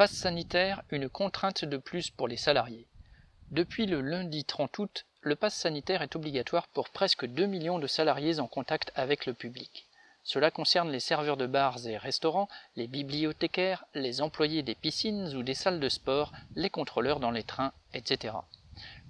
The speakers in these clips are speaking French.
Passe sanitaire, une contrainte de plus pour les salariés. Depuis le lundi 30 août, le passe sanitaire est obligatoire pour presque 2 millions de salariés en contact avec le public. Cela concerne les serveurs de bars et restaurants, les bibliothécaires, les employés des piscines ou des salles de sport, les contrôleurs dans les trains, etc.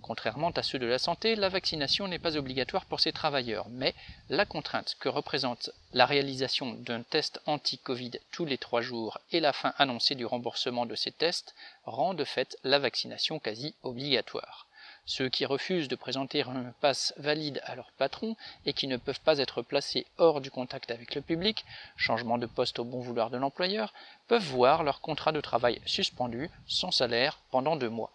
Contrairement à ceux de la santé, la vaccination n'est pas obligatoire pour ces travailleurs, mais la contrainte que représente la réalisation d'un test anti-Covid tous les trois jours et la fin annoncée du remboursement de ces tests rend de fait la vaccination quasi obligatoire. Ceux qui refusent de présenter un passe valide à leur patron et qui ne peuvent pas être placés hors du contact avec le public, changement de poste au bon vouloir de l'employeur, peuvent voir leur contrat de travail suspendu, sans salaire, pendant deux mois.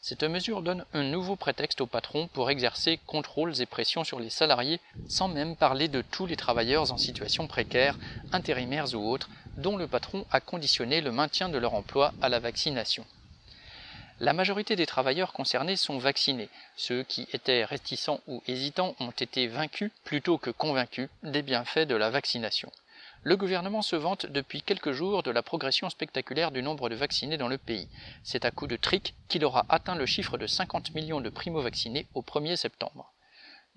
Cette mesure donne un nouveau prétexte au patron pour exercer contrôles et pressions sur les salariés, sans même parler de tous les travailleurs en situation précaire, intérimaires ou autres, dont le patron a conditionné le maintien de leur emploi à la vaccination. La majorité des travailleurs concernés sont vaccinés. Ceux qui étaient réticents ou hésitants ont été vaincus plutôt que convaincus des bienfaits de la vaccination. Le gouvernement se vante depuis quelques jours de la progression spectaculaire du nombre de vaccinés dans le pays. C'est à coup de trick qu'il aura atteint le chiffre de 50 millions de primo-vaccinés au 1er septembre.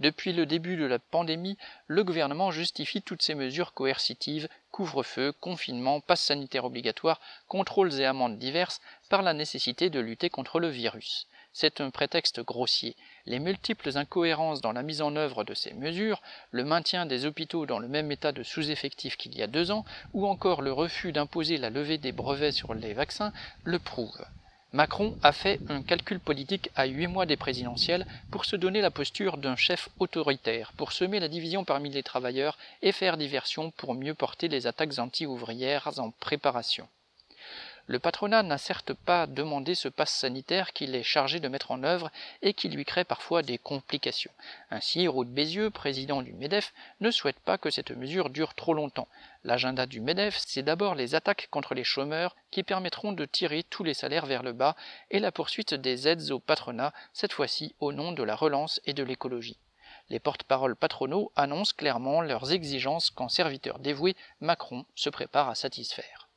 Depuis le début de la pandémie, le gouvernement justifie toutes ces mesures coercitives, couvre-feu, confinement, passe sanitaire obligatoire, contrôles et amendes diverses, par la nécessité de lutter contre le virus. C'est un prétexte grossier. Les multiples incohérences dans la mise en œuvre de ces mesures, le maintien des hôpitaux dans le même état de sous-effectif qu'il y a deux ans, ou encore le refus d'imposer la levée des brevets sur les vaccins, le prouvent. Macron a fait un calcul politique à huit mois des présidentielles pour se donner la posture d'un chef autoritaire, pour semer la division parmi les travailleurs et faire diversion pour mieux porter les attaques anti-ouvrières en préparation. Le patronat n'a certes pas demandé ce passe sanitaire qu'il est chargé de mettre en œuvre et qui lui crée parfois des complications. Ainsi, Ruth Bézieux, président du MEDEF, ne souhaite pas que cette mesure dure trop longtemps. L'agenda du MEDEF, c'est d'abord les attaques contre les chômeurs qui permettront de tirer tous les salaires vers le bas et la poursuite des aides au patronat, cette fois-ci au nom de la relance et de l'écologie. Les porte-paroles patronaux annoncent clairement leurs exigences qu'en serviteurs dévoués, Macron se prépare à satisfaire.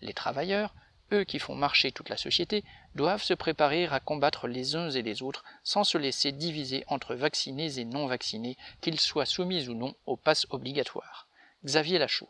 Les travailleurs, eux qui font marcher toute la société, doivent se préparer à combattre les uns et les autres sans se laisser diviser entre vaccinés et non vaccinés, qu'ils soient soumis ou non au pass obligatoire. Xavier Lachaud.